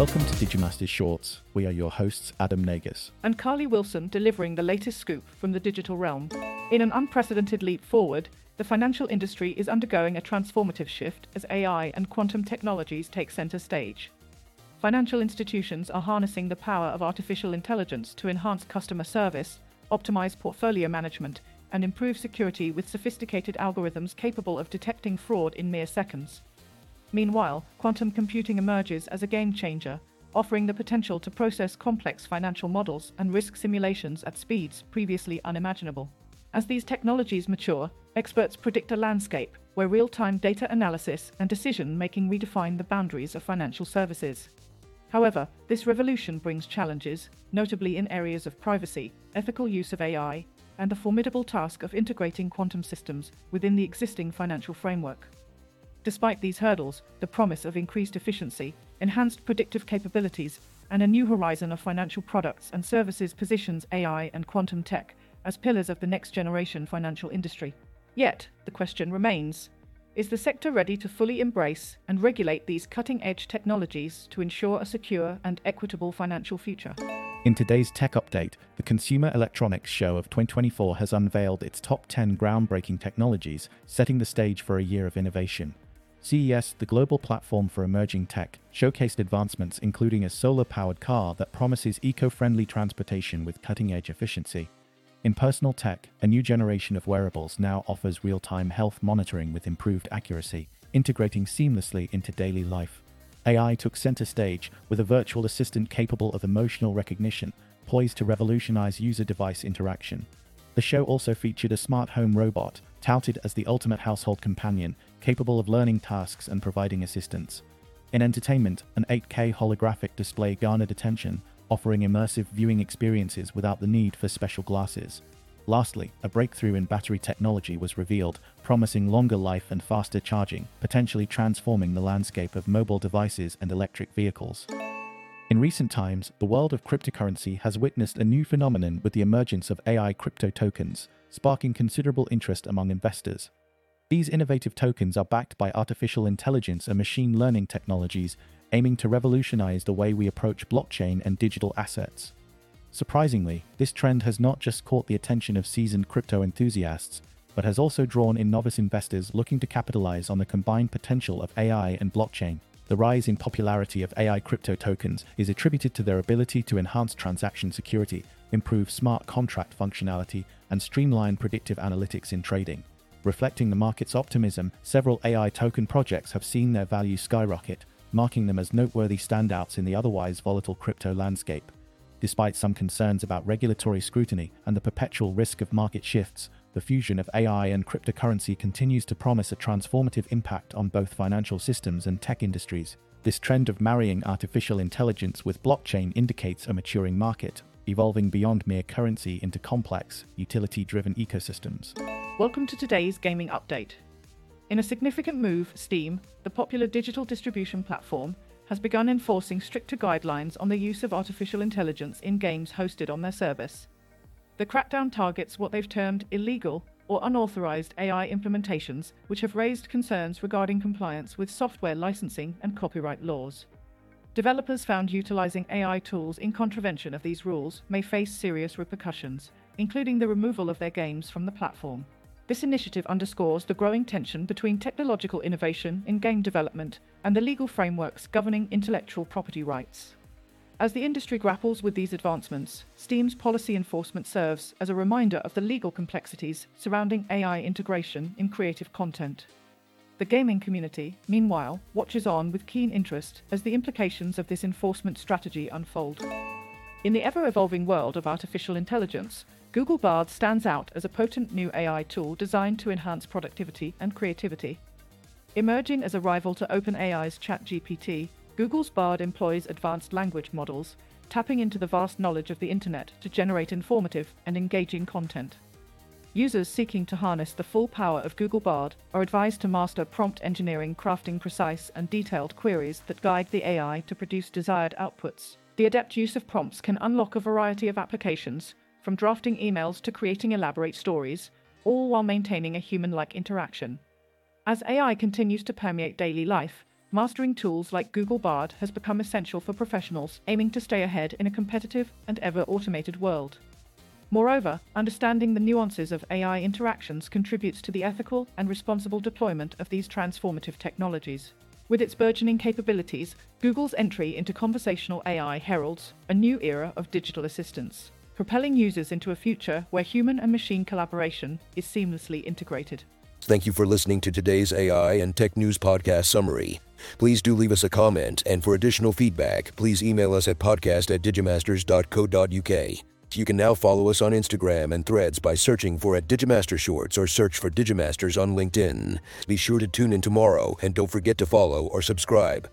Welcome to Digimasters Shorts. We are your hosts, Adam Nagus. and Carly Wilson delivering the latest scoop from the digital realm. In an unprecedented leap forward, the financial industry is undergoing a transformative shift as AI and quantum technologies take center stage. Financial institutions are harnessing the power of artificial intelligence to enhance customer service, optimize portfolio management, and improve security with sophisticated algorithms capable of detecting fraud in mere seconds. Meanwhile, quantum computing emerges as a game changer, offering the potential to process complex financial models and risk simulations at speeds previously unimaginable. As these technologies mature, experts predict a landscape where real time data analysis and decision making redefine the boundaries of financial services. However, this revolution brings challenges, notably in areas of privacy, ethical use of AI, and the formidable task of integrating quantum systems within the existing financial framework. Despite these hurdles, the promise of increased efficiency, enhanced predictive capabilities, and a new horizon of financial products and services positions AI and quantum tech as pillars of the next generation financial industry. Yet, the question remains is the sector ready to fully embrace and regulate these cutting edge technologies to ensure a secure and equitable financial future? In today's tech update, the Consumer Electronics Show of 2024 has unveiled its top 10 groundbreaking technologies, setting the stage for a year of innovation. CES, the global platform for emerging tech, showcased advancements including a solar powered car that promises eco friendly transportation with cutting edge efficiency. In personal tech, a new generation of wearables now offers real time health monitoring with improved accuracy, integrating seamlessly into daily life. AI took center stage with a virtual assistant capable of emotional recognition, poised to revolutionize user device interaction. The show also featured a smart home robot, touted as the ultimate household companion, capable of learning tasks and providing assistance. In entertainment, an 8K holographic display garnered attention, offering immersive viewing experiences without the need for special glasses. Lastly, a breakthrough in battery technology was revealed, promising longer life and faster charging, potentially transforming the landscape of mobile devices and electric vehicles. In recent times, the world of cryptocurrency has witnessed a new phenomenon with the emergence of AI crypto tokens, sparking considerable interest among investors. These innovative tokens are backed by artificial intelligence and machine learning technologies, aiming to revolutionize the way we approach blockchain and digital assets. Surprisingly, this trend has not just caught the attention of seasoned crypto enthusiasts, but has also drawn in novice investors looking to capitalize on the combined potential of AI and blockchain. The rise in popularity of AI crypto tokens is attributed to their ability to enhance transaction security, improve smart contract functionality, and streamline predictive analytics in trading. Reflecting the market's optimism, several AI token projects have seen their value skyrocket, marking them as noteworthy standouts in the otherwise volatile crypto landscape. Despite some concerns about regulatory scrutiny and the perpetual risk of market shifts, the fusion of AI and cryptocurrency continues to promise a transformative impact on both financial systems and tech industries. This trend of marrying artificial intelligence with blockchain indicates a maturing market, evolving beyond mere currency into complex, utility driven ecosystems. Welcome to today's gaming update. In a significant move, Steam, the popular digital distribution platform, has begun enforcing stricter guidelines on the use of artificial intelligence in games hosted on their service. The crackdown targets what they've termed illegal or unauthorized AI implementations, which have raised concerns regarding compliance with software licensing and copyright laws. Developers found utilizing AI tools in contravention of these rules may face serious repercussions, including the removal of their games from the platform. This initiative underscores the growing tension between technological innovation in game development and the legal frameworks governing intellectual property rights. As the industry grapples with these advancements, Steam's policy enforcement serves as a reminder of the legal complexities surrounding AI integration in creative content. The gaming community, meanwhile, watches on with keen interest as the implications of this enforcement strategy unfold. In the ever evolving world of artificial intelligence, Google Bard stands out as a potent new AI tool designed to enhance productivity and creativity. Emerging as a rival to OpenAI's ChatGPT, Google's Bard employs advanced language models, tapping into the vast knowledge of the internet to generate informative and engaging content. Users seeking to harness the full power of Google Bard are advised to master prompt engineering, crafting precise and detailed queries that guide the AI to produce desired outputs. The adept use of prompts can unlock a variety of applications, from drafting emails to creating elaborate stories, all while maintaining a human like interaction. As AI continues to permeate daily life, mastering tools like Google Bard has become essential for professionals aiming to stay ahead in a competitive and ever automated world. Moreover, understanding the nuances of AI interactions contributes to the ethical and responsible deployment of these transformative technologies. With its burgeoning capabilities, Google's entry into conversational AI heralds a new era of digital assistance, propelling users into a future where human and machine collaboration is seamlessly integrated. Thank you for listening to today's AI and Tech News Podcast summary. Please do leave us a comment, and for additional feedback, please email us at podcast at digimasters.co.uk. You can now follow us on Instagram and threads by searching for at Digimaster Shorts or search for Digimasters on LinkedIn. Be sure to tune in tomorrow and don't forget to follow or subscribe.